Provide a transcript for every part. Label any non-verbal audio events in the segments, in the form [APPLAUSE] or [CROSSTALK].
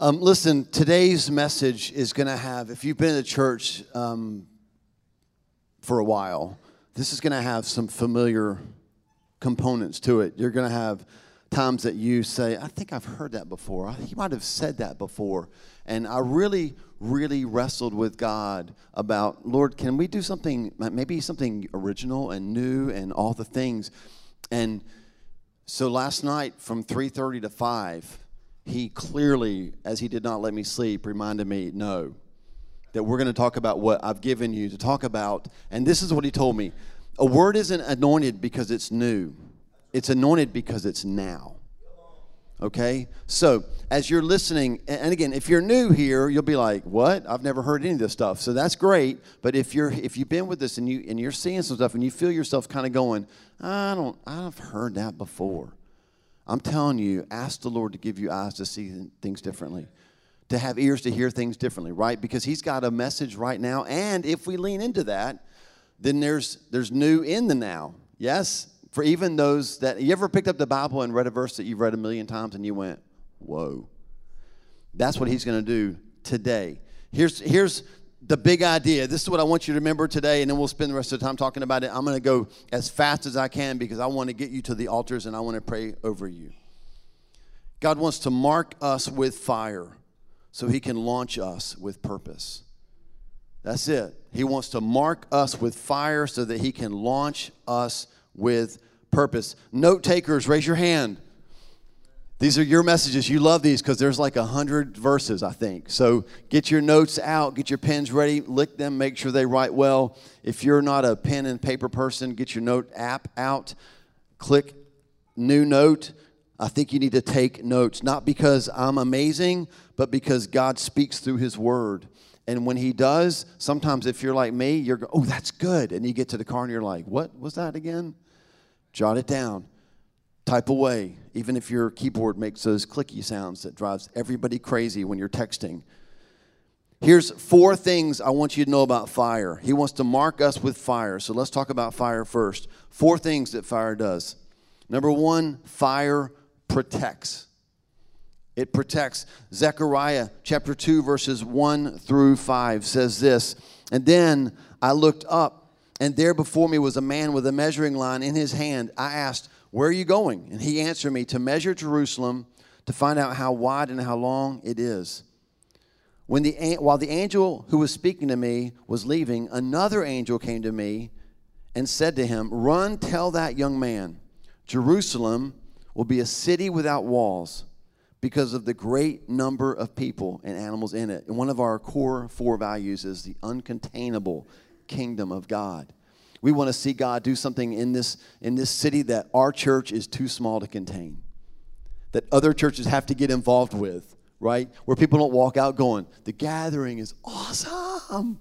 Um, listen, today's message is going to have, if you've been in the church um, for a while, this is going to have some familiar components to it. You're going to have times that you say, I think I've heard that before. He might have said that before. And I really, really wrestled with God about, Lord, can we do something, maybe something original and new and all the things? And so last night from 3.30 to 5, he clearly, as he did not let me sleep, reminded me, no, that we're going to talk about what I've given you to talk about. And this is what he told me a word isn't anointed because it's new, it's anointed because it's now. Okay? So, as you're listening, and again, if you're new here, you'll be like, "What? I've never heard any of this stuff." So that's great. But if you're if you've been with us and you and you're seeing some stuff and you feel yourself kind of going, "I don't I've heard that before." I'm telling you, ask the Lord to give you eyes to see things differently, to have ears to hear things differently, right? Because He's got a message right now. And if we lean into that, then there's, there's new in the now. Yes? For even those that, you ever picked up the Bible and read a verse that you've read a million times and you went, whoa. That's what He's going to do today. Here's, here's the big idea. This is what I want you to remember today, and then we'll spend the rest of the time talking about it. I'm going to go as fast as I can because I want to get you to the altars and I want to pray over you. God wants to mark us with fire so he can launch us with purpose. That's it. He wants to mark us with fire so that he can launch us with purpose. Note takers, raise your hand. These are your messages. You love these because there's like a hundred verses, I think. So get your notes out, get your pens ready, lick them, make sure they write well. If you're not a pen and paper person, get your note app out, click new note. I think you need to take notes, not because I'm amazing, but because God speaks through His Word. And when He does, sometimes if you're like me, you're, oh, that's good. And you get to the car and you're like, what was that again? Jot it down type away, even if your keyboard makes those clicky sounds that drives everybody crazy when you're texting. Here's four things I want you to know about fire. He wants to mark us with fire. So let's talk about fire first. Four things that fire does. Number one, fire protects. It protects. Zechariah chapter 2, verses 1 through 5 says this And then I looked up, and there before me was a man with a measuring line in his hand. I asked, where are you going? And he answered me, To measure Jerusalem, to find out how wide and how long it is. When the, while the angel who was speaking to me was leaving, another angel came to me and said to him, Run, tell that young man, Jerusalem will be a city without walls because of the great number of people and animals in it. And one of our core four values is the uncontainable kingdom of God. We want to see God do something in this, in this city that our church is too small to contain, that other churches have to get involved with, right? Where people don't walk out going, the gathering is awesome.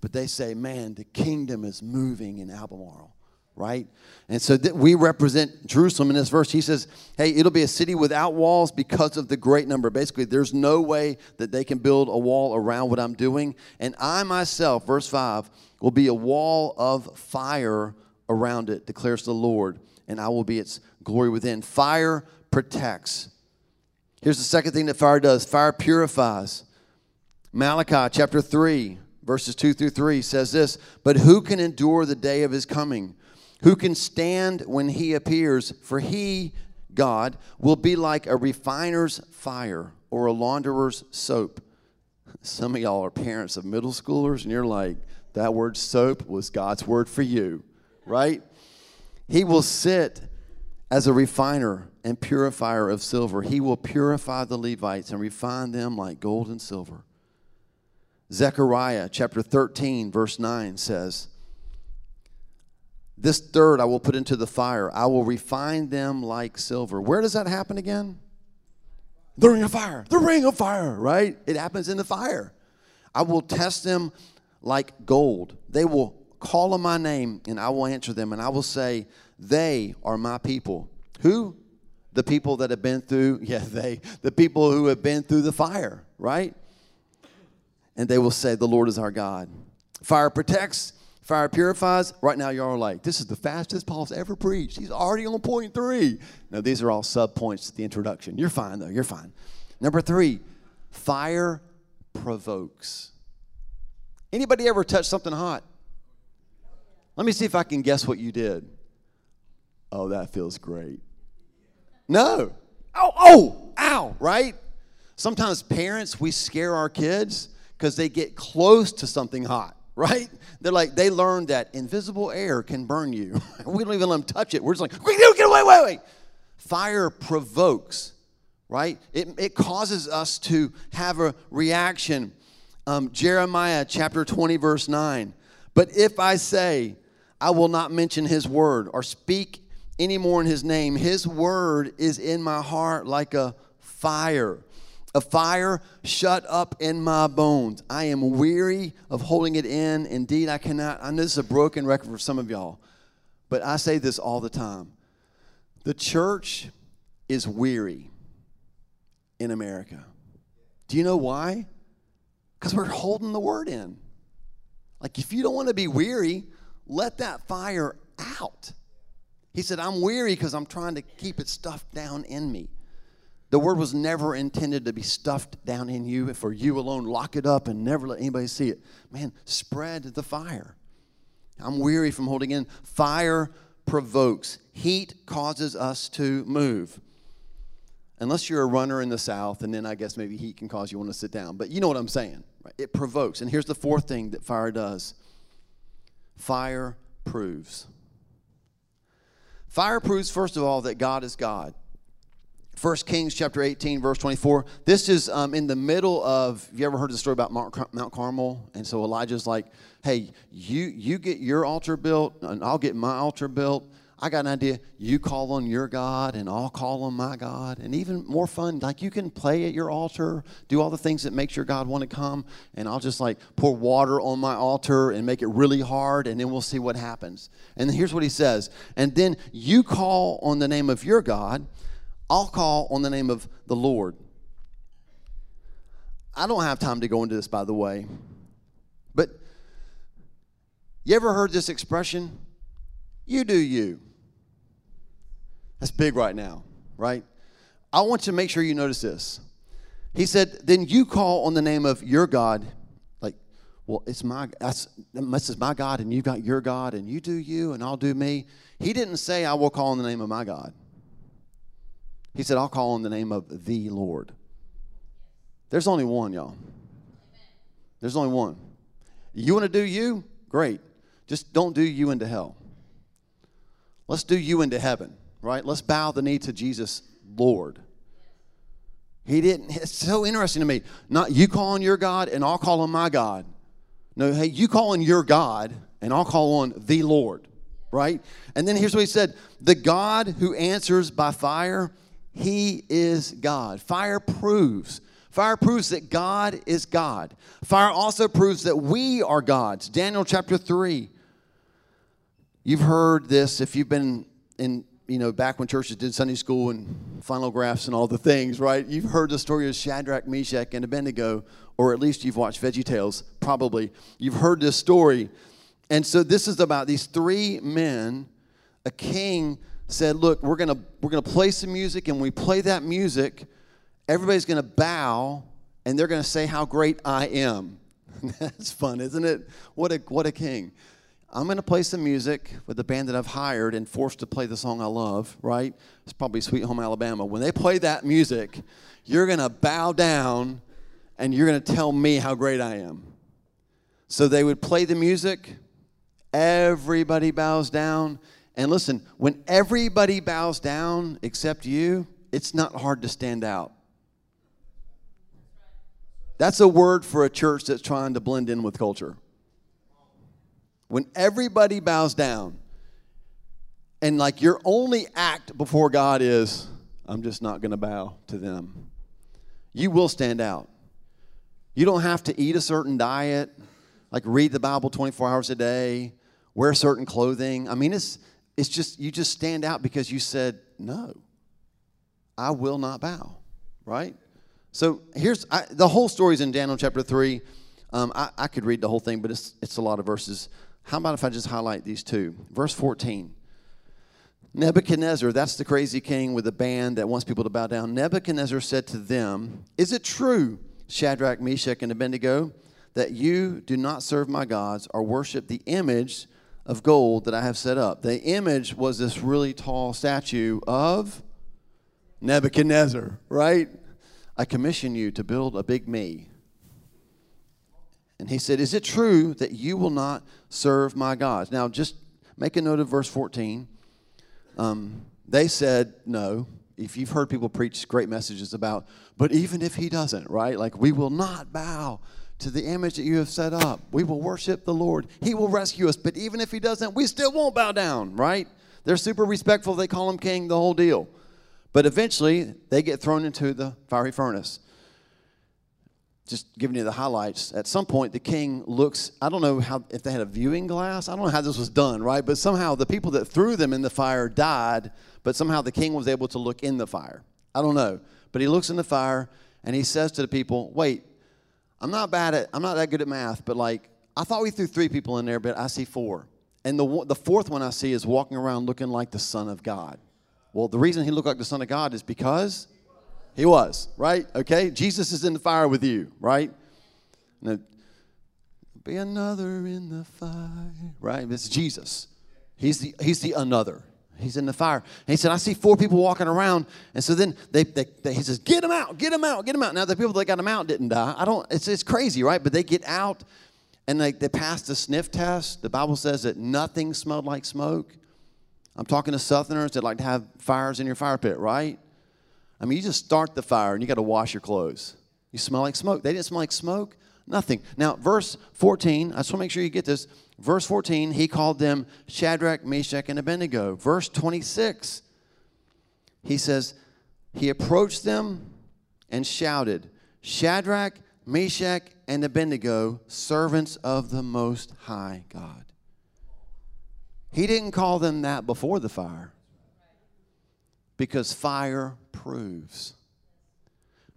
But they say, man, the kingdom is moving in Albemarle, right? And so we represent Jerusalem in this verse. He says, hey, it'll be a city without walls because of the great number. Basically, there's no way that they can build a wall around what I'm doing. And I myself, verse 5, will be a wall of fire around it, declares the Lord, and I will be its glory within. Fire protects. Here's the second thing that fire does fire purifies. Malachi chapter 3, verses 2 through 3 says this But who can endure the day of his coming? Who can stand when he appears? For he, God, will be like a refiner's fire or a launderer's soap. Some of y'all are parents of middle schoolers, and you're like, that word soap was God's word for you, right? He will sit as a refiner and purifier of silver. He will purify the Levites and refine them like gold and silver. Zechariah chapter 13, verse 9 says, This third I will put into the fire. I will refine them like silver. Where does that happen again? The ring of fire. The ring of fire, right? It happens in the fire. I will test them like gold. They will call on my name and I will answer them and I will say, They are my people. Who? The people that have been through, [LAUGHS] yeah, they, the people who have been through the fire, right? And they will say, The Lord is our God. Fire protects, fire purifies. Right now, y'all are like, This is the fastest Paul's ever preached. He's already on point three. Now, these are all sub points to the introduction. You're fine, though. You're fine. Number three, Fire provokes. Anybody ever touch something hot? Let me see if I can guess what you did. Oh, that feels great. No. Oh, oh, ow, right? Sometimes parents, we scare our kids because they get close to something hot, right? They're like, they learn that invisible air can burn you. [LAUGHS] we don't even let them touch it. We're just like, get away, wait, wait. Fire provokes, right? It, it causes us to have a reaction. Um, Jeremiah chapter 20, verse 9. But if I say, I will not mention his word or speak anymore in his name, his word is in my heart like a fire a fire shut up in my bones. I am weary of holding it in. Indeed, I cannot. I know this is a broken record for some of y'all, but I say this all the time. The church is weary in America. Do you know why? Because we're holding the word in. Like, if you don't want to be weary, let that fire out. He said, I'm weary because I'm trying to keep it stuffed down in me. The word was never intended to be stuffed down in you for you alone. Lock it up and never let anybody see it. Man, spread the fire. I'm weary from holding in. Fire provokes, heat causes us to move. Unless you're a runner in the South, and then I guess maybe heat can cause you want to sit down. But you know what I'm saying. Right? It provokes. And here's the fourth thing that fire does fire proves. Fire proves, first of all, that God is God. 1 Kings chapter 18, verse 24. This is um, in the middle of, you ever heard the story about Mount Carmel? And so Elijah's like, hey, you, you get your altar built, and I'll get my altar built. I got an idea. You call on your God, and I'll call on my God. And even more fun, like you can play at your altar, do all the things that makes your God want to come, and I'll just like pour water on my altar and make it really hard, and then we'll see what happens. And here's what he says. And then you call on the name of your God, I'll call on the name of the Lord. I don't have time to go into this, by the way, but you ever heard this expression? You do you. That's big right now, right? I want to make sure you notice this. He said, Then you call on the name of your God. Like, well, it's my, that's, this is my God, and you've got your God, and you do you, and I'll do me. He didn't say, I will call on the name of my God. He said, I'll call on the name of the Lord. There's only one, y'all. There's only one. You want to do you? Great. Just don't do you into hell. Let's do you into heaven, right? Let's bow the knee to Jesus, Lord. He didn't, it's so interesting to me. Not you call on your God and I'll call on my God. No, hey, you call on your God and I'll call on the Lord, right? And then here's what he said The God who answers by fire he is God. Fire proves. Fire proves that God is God. Fire also proves that we are God's. Daniel chapter 3. You've heard this if you've been in, you know, back when churches did Sunday school and flannel graphs and all the things, right? You've heard the story of Shadrach, Meshach, and Abednego, or at least you've watched Veggie Tales, probably. You've heard this story. And so this is about these three men, a king said, "Look, we're gonna we're gonna play some music, and when we play that music, everybody's gonna bow, and they're gonna say how great I am." [LAUGHS] That's fun, isn't it? What a what a king! I'm gonna play some music with the band that I've hired and forced to play the song I love. Right? It's probably Sweet Home Alabama. When they play that music, you're gonna bow down, and you're gonna tell me how great I am. So they would play the music. Everybody bows down and listen, when everybody bows down except you, it's not hard to stand out. That's a word for a church that's trying to blend in with culture. When everybody bows down, and like your only act before God is, I'm just not going to bow to them, you will stand out. You don't have to eat a certain diet, like read the Bible 24 hours a day, wear certain clothing. I mean, it's it's just, you just stand out because you said, no, I will not bow, right? So here's I, the whole story is in Daniel chapter 3. Um, I, I could read the whole thing, but it's, it's a lot of verses. How about if I just highlight these two? Verse 14. Nebuchadnezzar, that's the crazy king with a band that wants people to bow down. Nebuchadnezzar said to them, Is it true? Shadrach, Meshach, and Abednego, that you do not serve my gods or worship the image of gold that I have set up. The image was this really tall statue of Nebuchadnezzar, right? I commission you to build a big me. And he said, Is it true that you will not serve my gods? Now, just make a note of verse 14. Um, they said, No. If you've heard people preach great messages about, but even if he doesn't, right? Like, we will not bow to the image that you have set up. We will worship the Lord. He will rescue us. But even if he doesn't, we still won't bow down, right? They're super respectful. They call him king, the whole deal. But eventually, they get thrown into the fiery furnace. Just giving you the highlights. At some point, the king looks. I don't know how if they had a viewing glass. I don't know how this was done, right? But somehow the people that threw them in the fire died. But somehow the king was able to look in the fire. I don't know. But he looks in the fire and he says to the people, "Wait, I'm not bad at, I'm not that good at math, but like, I thought we threw three people in there, but I see four. And the, the fourth one I see is walking around looking like the Son of God. Well, the reason he looked like the Son of God is because he was, right? Okay? Jesus is in the fire with you, right? Now, be another in the fire, right? Is Jesus. He's the, he's the another. He's in the fire. And he said, I see four people walking around. And so then they, they, they, he says, Get them out, get them out, get them out. Now, the people that got them out didn't die. I don't, it's, it's crazy, right? But they get out and they, they pass the sniff test. The Bible says that nothing smelled like smoke. I'm talking to Southerners that like to have fires in your fire pit, right? I mean, you just start the fire and you got to wash your clothes. You smell like smoke. They didn't smell like smoke. Nothing. Now, verse 14, I just want to make sure you get this. Verse 14, he called them Shadrach, Meshach, and Abednego. Verse 26, he says, He approached them and shouted, Shadrach, Meshach, and Abednego, servants of the Most High God. He didn't call them that before the fire because fire proves.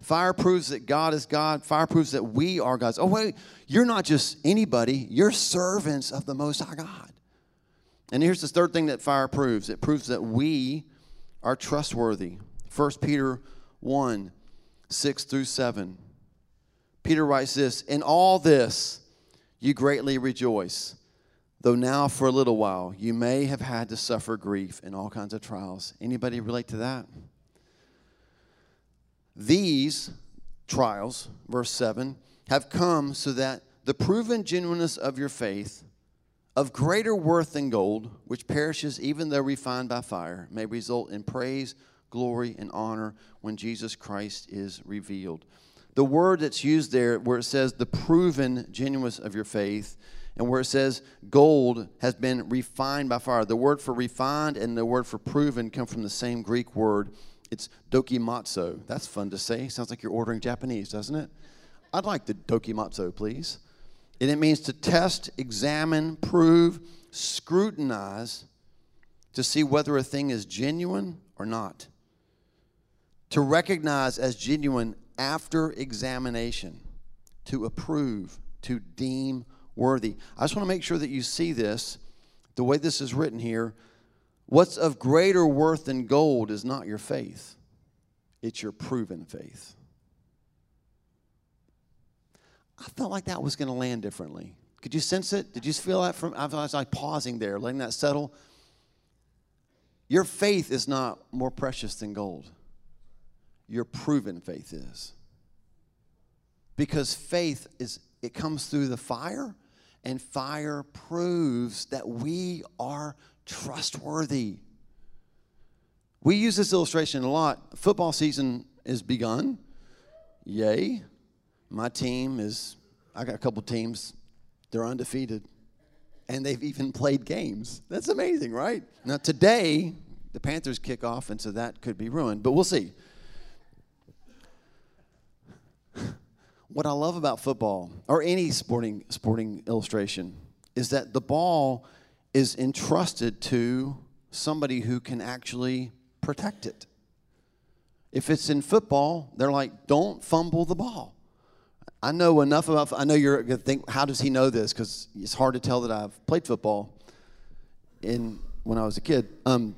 Fire proves that God is God. Fire proves that we are God's. Oh, wait, you're not just anybody, you're servants of the Most High God. And here's the third thing that fire proves it proves that we are trustworthy. 1 Peter 1 6 through 7. Peter writes this In all this you greatly rejoice, though now for a little while you may have had to suffer grief in all kinds of trials. Anybody relate to that? These trials, verse 7, have come so that the proven genuineness of your faith, of greater worth than gold, which perishes even though refined by fire, may result in praise, glory, and honor when Jesus Christ is revealed. The word that's used there, where it says the proven genuineness of your faith, and where it says gold has been refined by fire, the word for refined and the word for proven come from the same Greek word it's dokimatsu. That's fun to say. Sounds like you're ordering Japanese, doesn't it? I'd like the dokimatsu, please. And it means to test, examine, prove, scrutinize to see whether a thing is genuine or not. To recognize as genuine after examination, to approve, to deem worthy. I just want to make sure that you see this the way this is written here What's of greater worth than gold is not your faith, it's your proven faith. I felt like that was going to land differently. Could you sense it? Did you feel that from? I was like pausing there, letting that settle. Your faith is not more precious than gold. Your proven faith is. Because faith is, it comes through the fire, and fire proves that we are trustworthy. We use this illustration a lot. Football season is begun. Yay. My team is, I got a couple teams, they're undefeated. And they've even played games. That's amazing, right? Now, today, the Panthers kick off, and so that could be ruined, but we'll see. What I love about football, or any sporting, sporting illustration, is that the ball is entrusted to somebody who can actually protect it. If it's in football, they're like, don't fumble the ball. I know enough about, I know you're going to think, how does he know this? Because it's hard to tell that I've played football in when I was a kid. Um,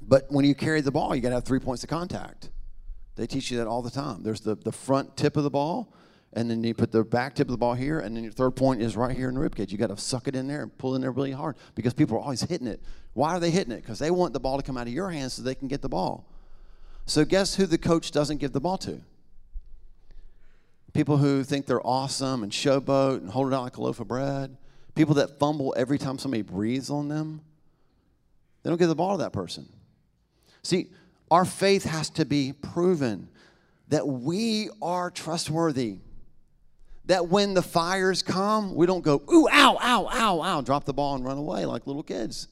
but when you carry the ball, you got to have three points of contact. They teach you that all the time. There's the, the front tip of the ball, And then you put the back tip of the ball here, and then your third point is right here in the rib cage. You got to suck it in there and pull in there really hard because people are always hitting it. Why are they hitting it? Because they want the ball to come out of your hands so they can get the ball. So guess who the coach doesn't give the ball to? People who think they're awesome and showboat and hold it out like a loaf of bread. People that fumble every time somebody breathes on them. They don't give the ball to that person. See, our faith has to be proven that we are trustworthy. That when the fires come, we don't go, ooh, ow, ow, ow, ow, drop the ball and run away like little kids.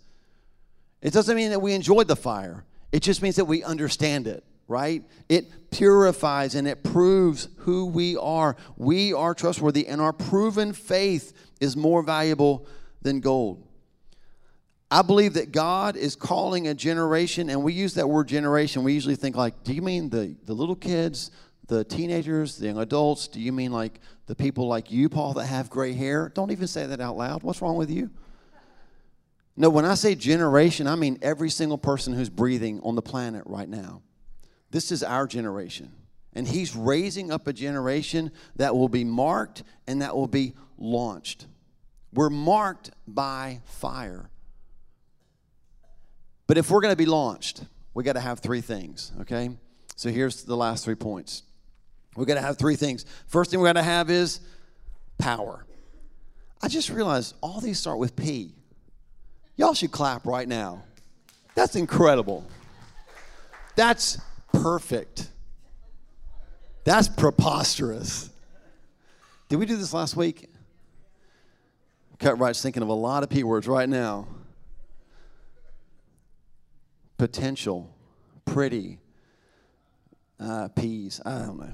It doesn't mean that we enjoyed the fire, it just means that we understand it, right? It purifies and it proves who we are. We are trustworthy, and our proven faith is more valuable than gold. I believe that God is calling a generation, and we use that word generation. We usually think like, do you mean the, the little kids, the teenagers, the young adults? Do you mean like the people like you, Paul, that have gray hair? Don't even say that out loud. What's wrong with you? No, when I say generation, I mean every single person who's breathing on the planet right now. This is our generation. And he's raising up a generation that will be marked and that will be launched. We're marked by fire. But if we're going to be launched, we got to have three things, okay? So here's the last three points. We got to have three things. First thing we got to have is power. I just realized all these start with P. Y'all should clap right now. That's incredible. That's perfect. That's preposterous. Did we do this last week? Cut Right's thinking of a lot of P words right now potential, pretty, uh, peas. I don't know.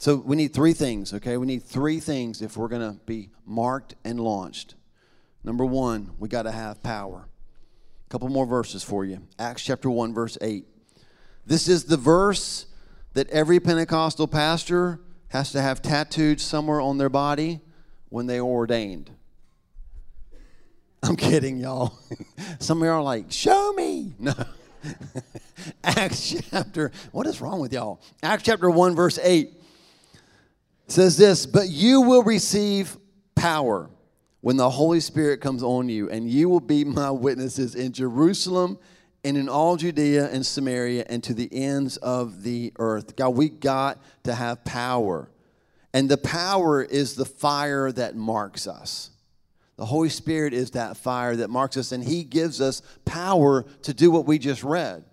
So we need three things, okay? We need three things if we're going to be marked and launched. Number one, we got to have power. A couple more verses for you. Acts chapter 1, verse 8. This is the verse that every Pentecostal pastor has to have tattooed somewhere on their body when they are ordained. I'm kidding, y'all. [LAUGHS] Some of y'all are like, show me. [LAUGHS] No. [LAUGHS] Acts chapter, what is wrong with y'all? Acts chapter 1, verse 8 says this, but you will receive power when the Holy Spirit comes on you, and you will be my witnesses in Jerusalem and in all Judea and Samaria and to the ends of the earth. God, we got to have power. And the power is the fire that marks us. The Holy Spirit is that fire that marks us, and He gives us power to do what we just read.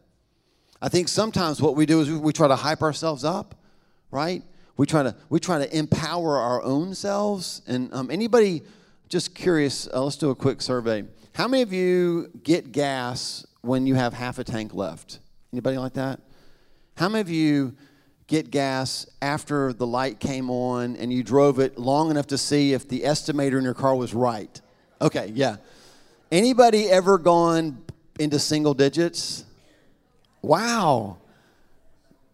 I think sometimes what we do is we try to hype ourselves up, right? We try to we try to empower our own selves. And um, anybody, just curious, uh, let's do a quick survey. How many of you get gas when you have half a tank left? Anybody like that? How many of you get gas after the light came on and you drove it long enough to see if the estimator in your car was right. Okay, yeah. Anybody ever gone into single digits? Wow.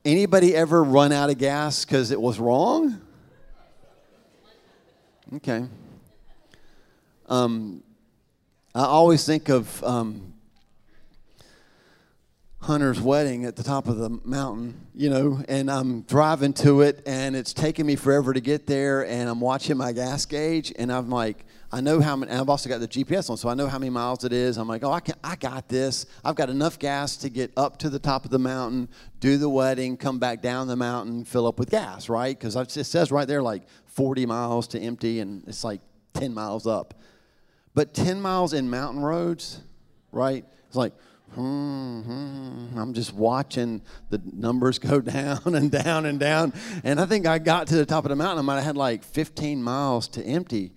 Anybody ever run out of gas because it was wrong? Okay. Um, I always think of um, Hunter's wedding at the top of the mountain, you know, and I'm driving to it and it's taking me forever to get there and I'm watching my gas gauge and I'm like, I know how many, I've also got the GPS on, so I know how many miles it is. I'm like, oh, I, can, I got this. I've got enough gas to get up to the top of the mountain, do the wedding, come back down the mountain, fill up with gas, right? Because it says right there like 40 miles to empty and it's like 10 miles up. But 10 miles in mountain roads, right? It's like, Mm-hmm. I'm just watching the numbers [LAUGHS] go down and down and down. And I think I got to the top of the mountain. I might have had like 15 miles to empty.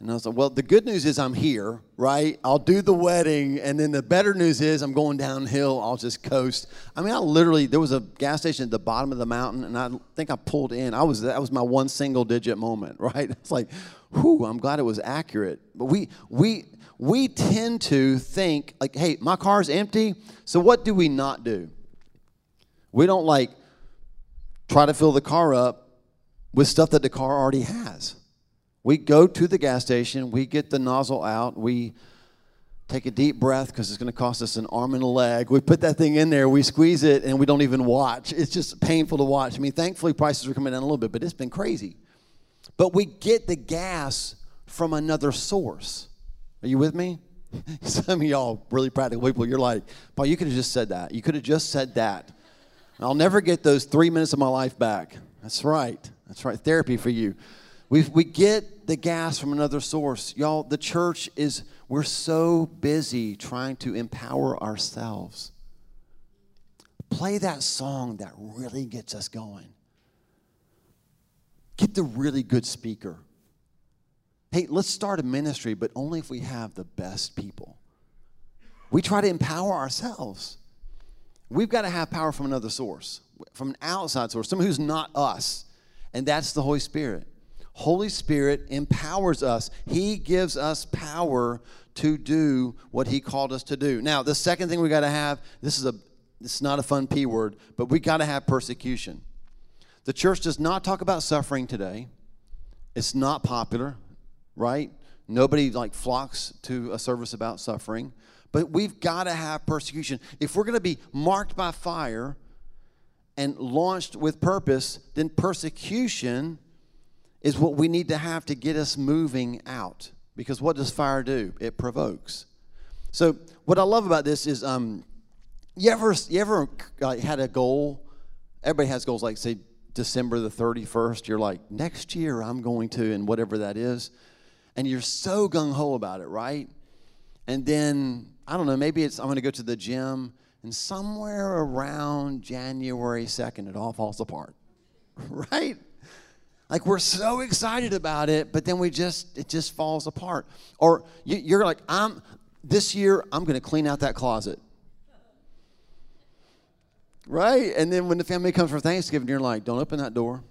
And I was like, well, the good news is I'm here, right? I'll do the wedding. And then the better news is I'm going downhill. I'll just coast. I mean, I literally, there was a gas station at the bottom of the mountain, and I think I pulled in. I was, that was my one single digit moment, [LAUGHS] right? It's like, whew, I'm glad it was accurate. But we, we, we tend to think like, hey, my car's empty, so what do we not do? We don't like try to fill the car up with stuff that the car already has. We go to the gas station, we get the nozzle out, we take a deep breath because it's going to cost us an arm and a leg. We put that thing in there, we squeeze it, and we don't even watch. It's just painful to watch. I mean, thankfully, prices are coming down a little bit, but it's been crazy. But we get the gas from another source. Are you with me? [LAUGHS] Some of y'all really practical people, you're like, Paul, you could have just said that. You could have just said that. I'll never get those three minutes of my life back. That's right. That's right. Therapy for you. We, we get the gas from another source. Y'all, the church is, we're so busy trying to empower ourselves. Play that song that really gets us going. Get the really good speaker. Hey, let's start a ministry, but only if we have the best people. We try to empower ourselves. We've got to have power from another source, from an outside source, someone who's not us, and that's the Holy Spirit. Holy Spirit empowers us. He gives us power to do what he called us to do. Now, the second thing we got to have, this is a this is not a fun P word, but we got to have persecution. The church does not talk about suffering today. It's not popular, right? Nobody like flocks to a service about suffering, but we've got to have persecution. If we're going to be marked by fire and launched with purpose, then persecution is what we need to have to get us moving out. Because what does fire do? It provokes. So what I love about this is, um, you ever you ever had a goal? Everybody has goals like say December the thirty first. You're like next year I'm going to, and whatever that is, and you're so gung ho about it, right? And then I don't know, maybe it's I'm going to go to the gym, and somewhere around January second, it all falls apart, [LAUGHS] right? Like we're so excited about it, but then we just it just falls apart. Or you, are like, I'm this year I'm going to clean out that closet. Right? And then when the family comes for Thanksgiving, you're like, don't open that door.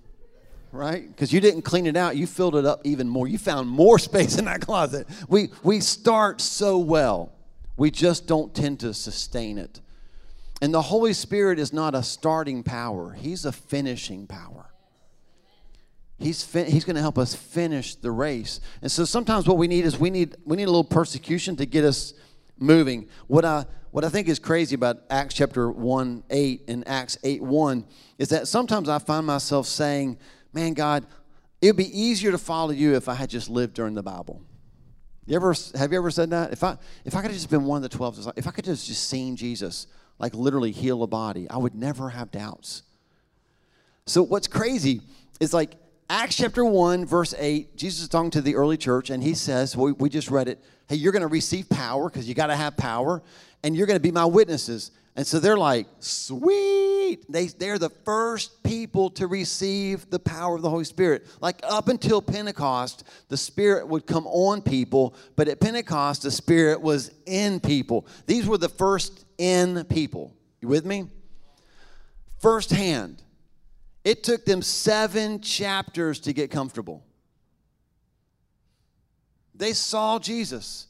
Right? Because you didn't clean it out. You filled it up even more. You found more [LAUGHS] space in that closet. We, we start so well, we just don't tend to sustain it. And the Holy Spirit is not a starting power, He's a finishing power. He's, fin- he's going to help us finish the race. And so sometimes what we need is we need, we need a little persecution to get us moving. What I, what I think is crazy about Acts chapter 1 8 and Acts 8 1 is that sometimes I find myself saying, Man, God, it would be easier to follow you if I had just lived during the Bible. You ever have you ever said that? If I if I could have just been one of the twelve, if I could have just seen Jesus like literally heal a body, I would never have doubts. So what's crazy is like Acts chapter 1, verse 8, Jesus is talking to the early church, and he says, we, we just read it, hey, you're going to receive power because you got to have power, and you're going to be my witnesses. And so they're like, sweet. They, they're the first people to receive the power of the Holy Spirit. Like up until Pentecost, the Spirit would come on people, but at Pentecost, the Spirit was in people. These were the first in people. You with me? Firsthand. It took them seven chapters to get comfortable. They saw Jesus.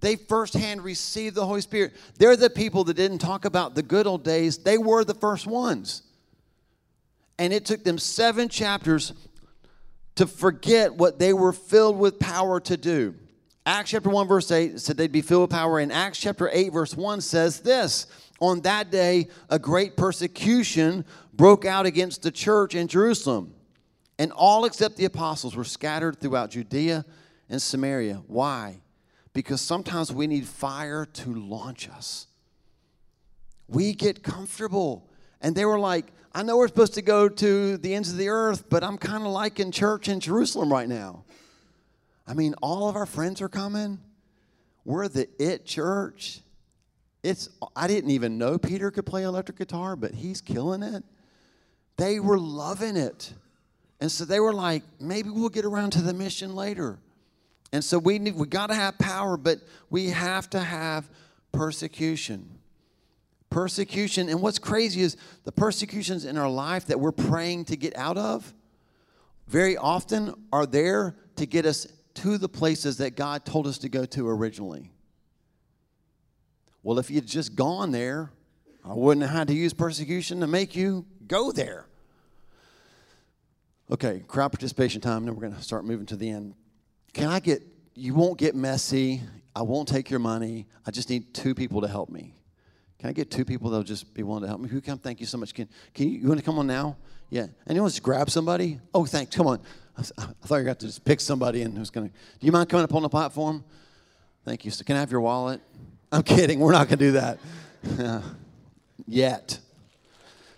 They firsthand received the Holy Spirit. They're the people that didn't talk about the good old days. They were the first ones. And it took them seven chapters to forget what they were filled with power to do. Acts chapter 1, verse 8 said they'd be filled with power. And Acts chapter 8, verse 1 says this On that day, a great persecution broke out against the church in Jerusalem. And all except the apostles were scattered throughout Judea and Samaria. Why? Because sometimes we need fire to launch us. We get comfortable. And they were like, I know we're supposed to go to the ends of the earth, but I'm kind of like in church in Jerusalem right now. I mean, all of our friends are coming. We're the it church. It's I didn't even know Peter could play electric guitar, but he's killing it. They were loving it. And so they were like, maybe we'll get around to the mission later. And so we need, we got to have power, but we have to have persecution. Persecution. And what's crazy is the persecutions in our life that we're praying to get out of very often are there to get us to the places that God told us to go to originally. Well, if you'd just gone there, I wouldn't have had to use persecution to make you go there. Okay, crowd participation time. Then we're going to start moving to the end. Can I get, you won't get messy. I won't take your money. I just need two people to help me. Can I get two people that'll just be willing to help me? Who come? Thank you so much. Can, can you, you want to come on now? Yeah. Anyone just grab somebody? Oh, thanks. Come on. I, I thought you got to just pick somebody and who's going to. Do you mind coming up on the platform? Thank you. So can I have your wallet? I'm kidding. We're not going to do that [LAUGHS] yet.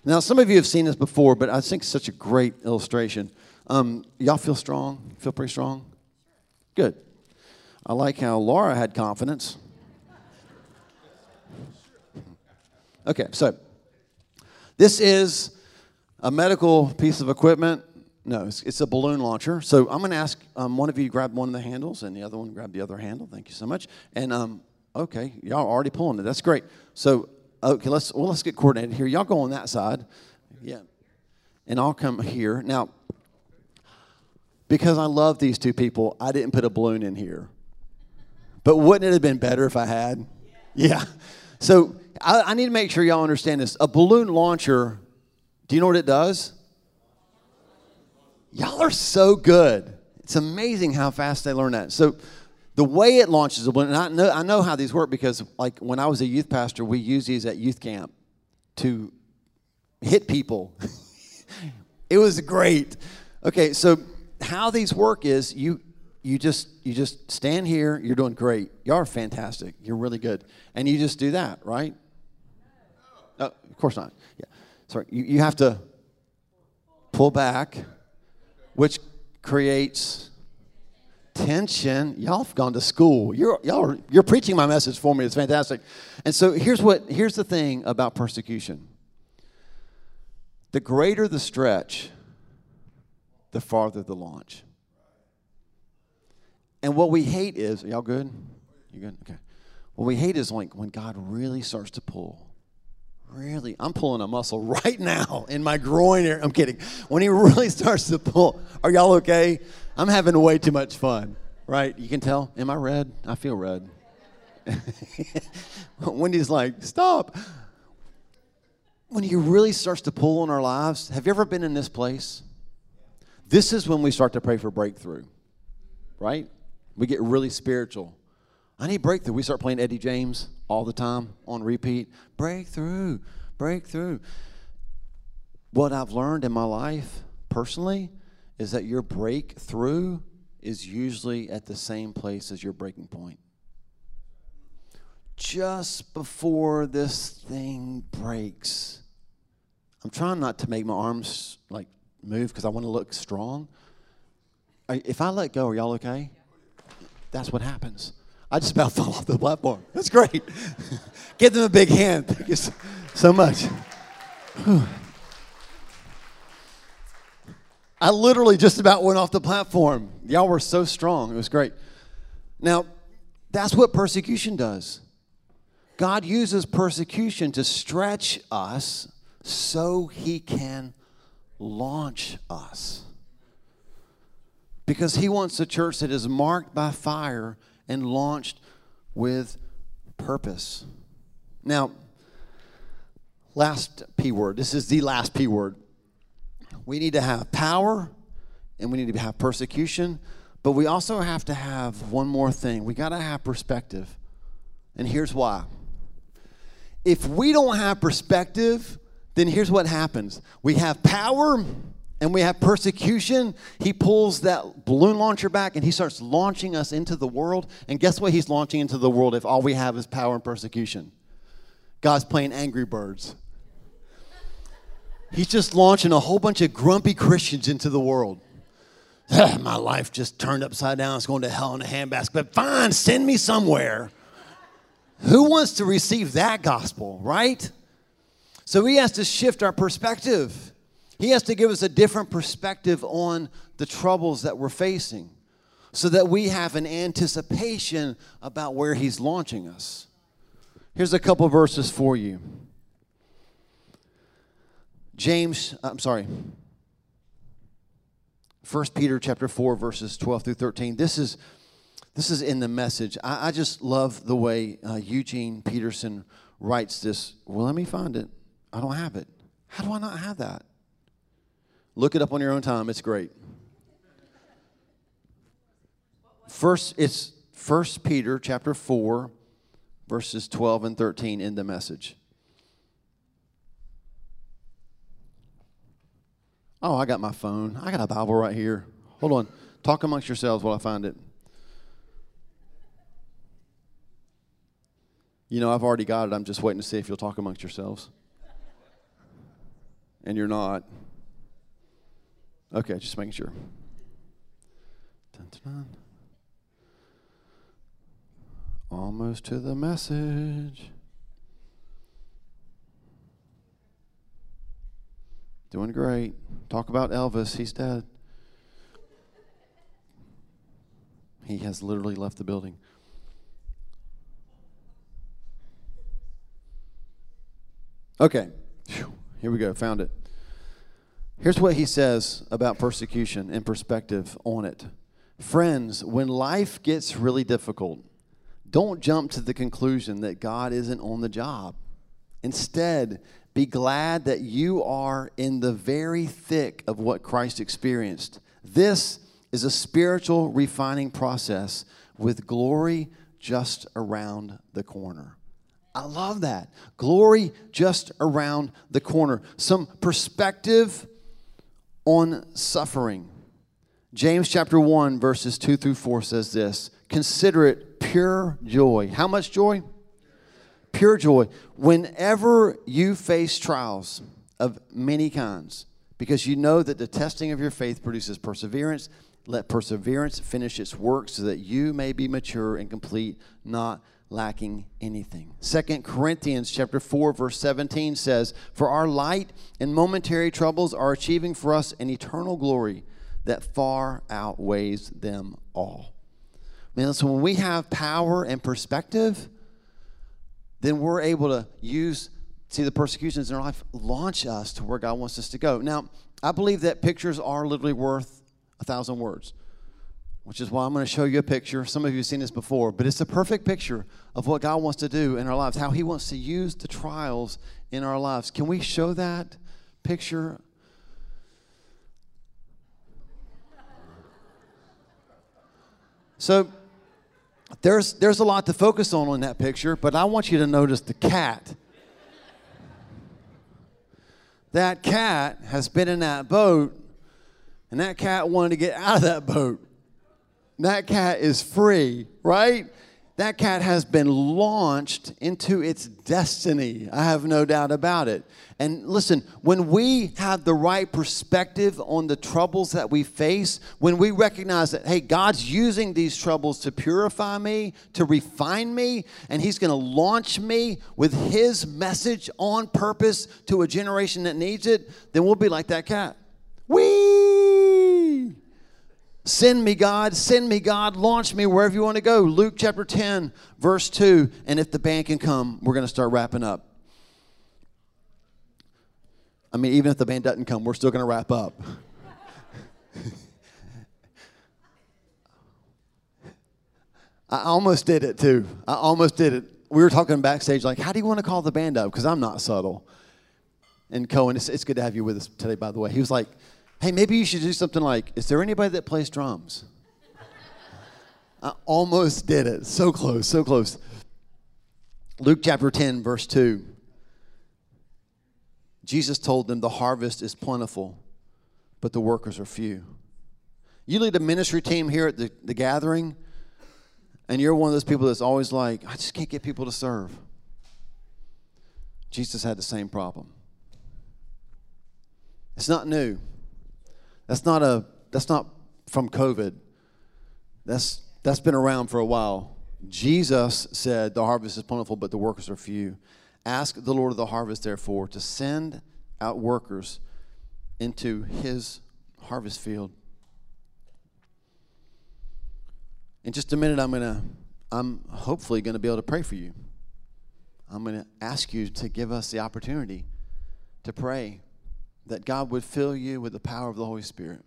Now, some of you have seen this before, but I think it's such a great illustration. Um, y'all feel strong? Feel pretty strong? Good. I like how Laura had confidence. Okay, so this is a medical piece of equipment. No, it's, it's a balloon launcher. So I'm going to ask um, one of you grab one of the handles and the other one grab the other handle. Thank you so much. And um, okay, y'all are already pulling it. That's great. So okay, let's well let's get coordinated here. Y'all go on that side, yeah, and I'll come here now. Because I love these two people, I didn't put a balloon in here. But wouldn't it have been better if I had? Yeah. So I, I need to make sure y'all understand this. A balloon launcher, do you know what it does? Y'all are so good. It's amazing how fast they learn that. So the way it launches a balloon, and I know, I know how these work because like when I was a youth pastor, we used these at youth camp to hit people. [LAUGHS] it was great. Okay, so how these work is you you just you just stand here, you're doing great. You are fantastic. You're really good. And you just do that, right? Oh, of course not. Yeah. Sorry. You, you have to pull back, which creates tension. Y'all have gone to school. You're, y'all are, you're preaching my message for me. It's fantastic. And so here's what here's the thing about persecution. The greater the stretch, the farther the launch. And what we hate is, y'all good? You good? Okay. What we hate is like when God really starts to pull. Really, I'm pulling a muscle [LAUGHS] right now in my groin area. I'm kidding. When he really [LAUGHS] starts to pull, are y'all okay? I'm having way too much fun, right? You can tell. Am I red? I feel red. [LAUGHS] Wendy's like, stop. When he really starts to pull on our lives, have you ever been in this place? This is when we start to pray for breakthrough, right? We get really spiritual. I need breakthrough. We start playing Eddie James all the time on repeat. Breakthrough, breakthrough. What I've learned in my life personally is that your breakthrough is usually at the same place as your breaking point. Just before this thing breaks, I'm trying not to make my arms like move because I want to look strong. If I let go, are y'all okay? That's what happens. I just about [LAUGHS] fell off the platform. That's great. [LAUGHS] Give them a big hand. Thank you so much. [SIGHS] I literally just about went off the platform. Y'all were so strong. It was great. Now, that's what persecution does. God uses persecution to stretch us so he can launch us. Because he wants a church that is marked by fire and launched with purpose. Now, last P word. This is the last P word. We need to have power and we need to have persecution, but we also have to have one more thing. We got to have perspective. And here's why. If we don't have perspective, then here's what happens we have power and we have persecution. He pulls that balloon launcher back and he starts launching us into the world. And guess what he's launching into the world if all we have is power and persecution? God's playing Angry Birds. He's just launching a whole bunch of grumpy Christians into the world. [SIGHS] Ah, my life just turned upside down. It's going to hell in a handbasket. But fine, send me somewhere. Who wants to receive that gospel, right? So he has to shift our perspective. He has to give us a different perspective on the troubles that we're facing so that we have an anticipation about where he's launching us. Here's a couple verses for you. James, I'm sorry. 1 Peter chapter 4 verses 12 through 13. This is this is in the message. I, I just love the way uh, Eugene Peterson writes this. Well, let me find it. I don't have it. How do I not have that? Look it up on your own time. It's great. First, it's 1 Peter chapter 4, verses 12 and 13 in the message. Oh, I got my phone. I got a Bible right here. Hold on. Talk amongst yourselves while I find it. You know, I've already got it. I'm just waiting to see if you'll talk amongst yourselves. And you're not. Okay, just making sure. Dun, dun, dun. Almost to the message. Doing great. Talk about Elvis. He's dead. He has literally left the building. Okay, here we go. Found it. Here's what he says about persecution and perspective on it. Friends, when life gets really difficult, don't jump to the conclusion that God isn't on the job. Instead, be glad that you are in the very thick of what Christ experienced. This is a spiritual refining process with glory just around the corner. I love that. Glory just around the corner. Some perspective on suffering. James chapter 1, verses 2 through 4 says this Consider it pure joy. How much joy? Pure joy. Whenever you face trials of many kinds, because you know that the testing of your faith produces perseverance. Let perseverance finish its work so that you may be mature and complete, not lacking anything. Second Corinthians chapter 4 verse 17 says, "For our light and momentary troubles are achieving for us an eternal glory that far outweighs them all." Man, so when we have power and perspective, then we're able to use see the persecutions in our life launch us to where God wants us to go. Now, I believe that pictures are literally worth a thousand words which is why I'm going to show you a picture. Some of you have seen this before, but it's a perfect picture of what God wants to do in our lives, how He wants to use the trials in our lives. Can we show that picture? So there's, there's a lot to focus on in that picture, but I want you to notice the cat. That cat has been in that boat, and that cat wanted to get out of that boat that cat is free, right? That cat has been launched into its destiny. I have no doubt about it. And listen, when we have the right perspective on the troubles that we face, when we recognize that, hey, God's using these troubles to purify me, to refine me, and He's going to launch me with His message on purpose to a generation that needs it, then we'll be like that cat. Whee! Send me, God. Send me, God. Launch me wherever you want to go. Luke chapter 10, verse 2. And if the band can come, we're going to start wrapping up. I mean, even if the band doesn't come, we're still going to wrap up. [LAUGHS] I almost did it too. I almost did it. We were talking backstage, like, how do you want to call the band up? Because I'm not subtle. And Cohen, it's, it's good to have you with us today, by the way. He was like, Hey, maybe you should do something like, is there anybody that plays drums? [LAUGHS] I almost did it. So close, so close. Luke chapter 10, verse 2. Jesus told them the harvest is plentiful, but the workers are few. You lead a ministry team here at the, the gathering, and you're one of those people that's always like, I just can't get people to serve. Jesus had the same problem. It's not new. That's not a that's not from COVID. That's that's been around for a while. Jesus said, "The harvest is plentiful, but the workers are few." Ask the Lord of the harvest, therefore, to send out workers into His harvest field. In just a minute, I'm gonna, I'm hopefully gonna be able to pray for you. I'm gonna ask you to give us the opportunity to pray that God would fill you with the power of the Holy Spirit.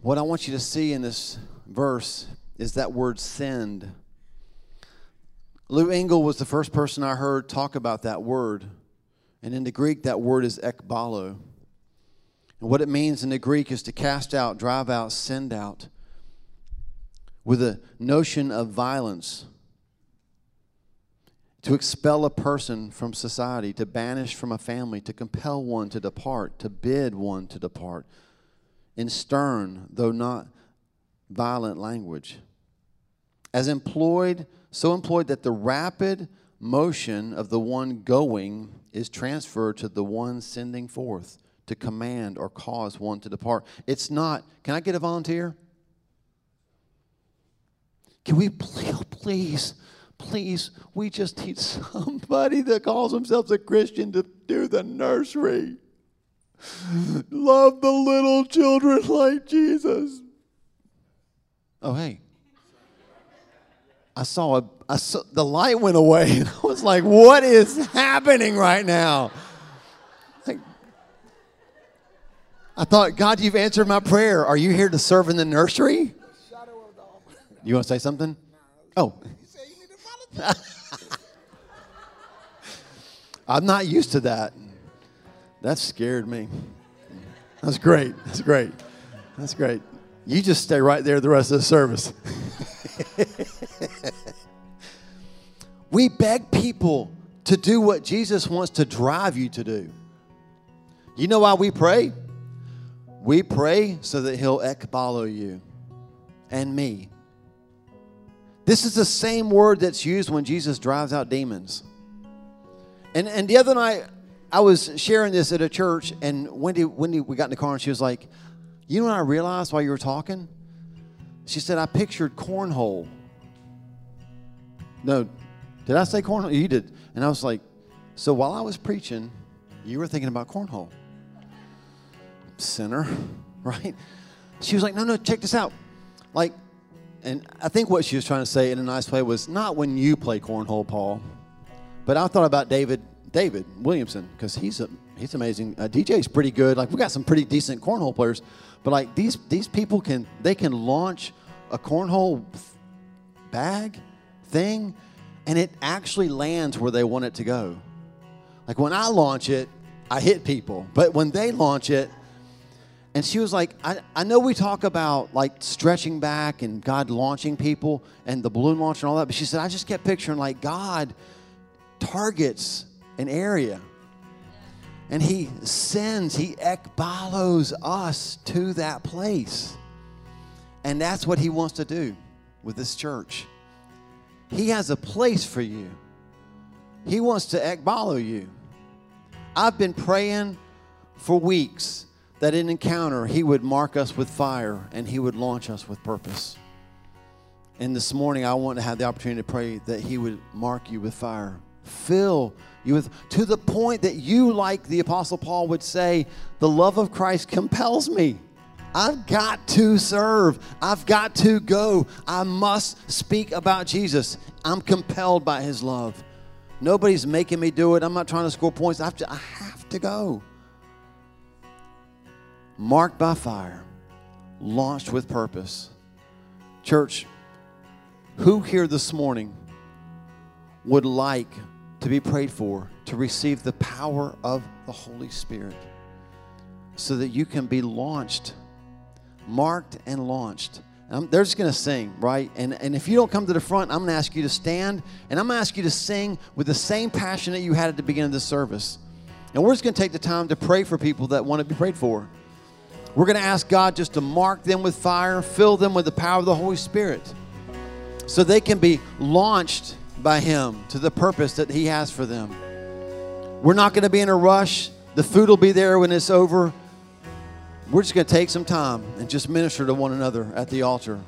What I want you to see in this verse is that word send. Lou Engle was the first person I heard talk about that word. And in the Greek, that word is ekbalo. And what it means in the Greek is to cast out, drive out, send out. with a notion of violence to expel a person from society, to banish from a family, to compel one to depart, to bid one to depart, in stern, though not violent language. As employed, so employed that the rapid motion of the one going is transferred to the one sending forth to command or cause one to depart. It's not, can I get a volunteer? Can we please, please, please, we just need [LAUGHS] somebody that calls themselves a Christian to do the nursery. Love the little children [LAUGHS] like Jesus. Oh, hey. I saw a I saw, the light went away [LAUGHS] I was like, what is happening right now? Like, I thought, God, you've answered my prayer. Are you here to serve in the nursery? You want to say something? Oh. [LAUGHS] I'm not used to that. That scared me. That's great. That's great. That's great. You just stay right there the rest of the service. [LAUGHS] we beg people to do what Jesus wants to drive you to do. You know why we pray? We pray so that He'll ekbalo you and me. This is the same word that's used when Jesus drives out demons. And, and the other night, I was sharing this at a church, and Wendy, Wendy, we got in the car, and she was like, You know what I realized while you were talking? She said, I pictured cornhole. No, did I say cornhole? You did. And I was like, So while I was preaching, you were thinking about cornhole. Sinner, [LAUGHS] right? She was like, No, no, check this out. Like, and I think what she was trying to say in a nice way was not when you play cornhole, Paul, but I thought about David David Williamson because he's a he's amazing. Uh, DJ's pretty good. Like we got some pretty decent cornhole players, but like these these people can they can launch a cornhole bag thing, and it actually lands where they want it to go. Like when I launch it, I hit people, but when they launch it, and she was like, I, I know we talk about like stretching back and God launching people and the balloon launch and all that, but she said, I just kept picturing like God targets an area and he sends, he ekbalos us to that place. And that's what he wants to do with this church. He has a place for you. He wants to ekbalo you. I've been praying for weeks that in encounter he would mark us with fire and he would launch us with purpose. And this morning I want to have the opportunity to pray that he would mark you with fire. Fill you with to the point that you like the apostle Paul would say, the love of Christ compels me. I've got to serve. I've got to go. I must speak about Jesus. I'm compelled by his love. Nobody's making me do it. I'm not trying to score points. I have to, I have to go marked by fire, launched with purpose. Church, who here this morning would like to be prayed for to receive the power of the Holy Spirit so that you can be launched, marked and launched? Um, they're just going to sing, right? And, and if you don't come to the front, I'm going to ask you to stand and I'm going to ask you to sing with the same passion that you had at the beginning of the service. And we're just going to take the time to pray for people that want to be prayed for. We're going to ask God just to mark them with fire, fill them with the power of the Holy Spirit so they can be launched by Him to the purpose that He has for them. We're not going to be in a rush. The food will be there when it's over. We're just going to take some time and just minister to one another at the altar.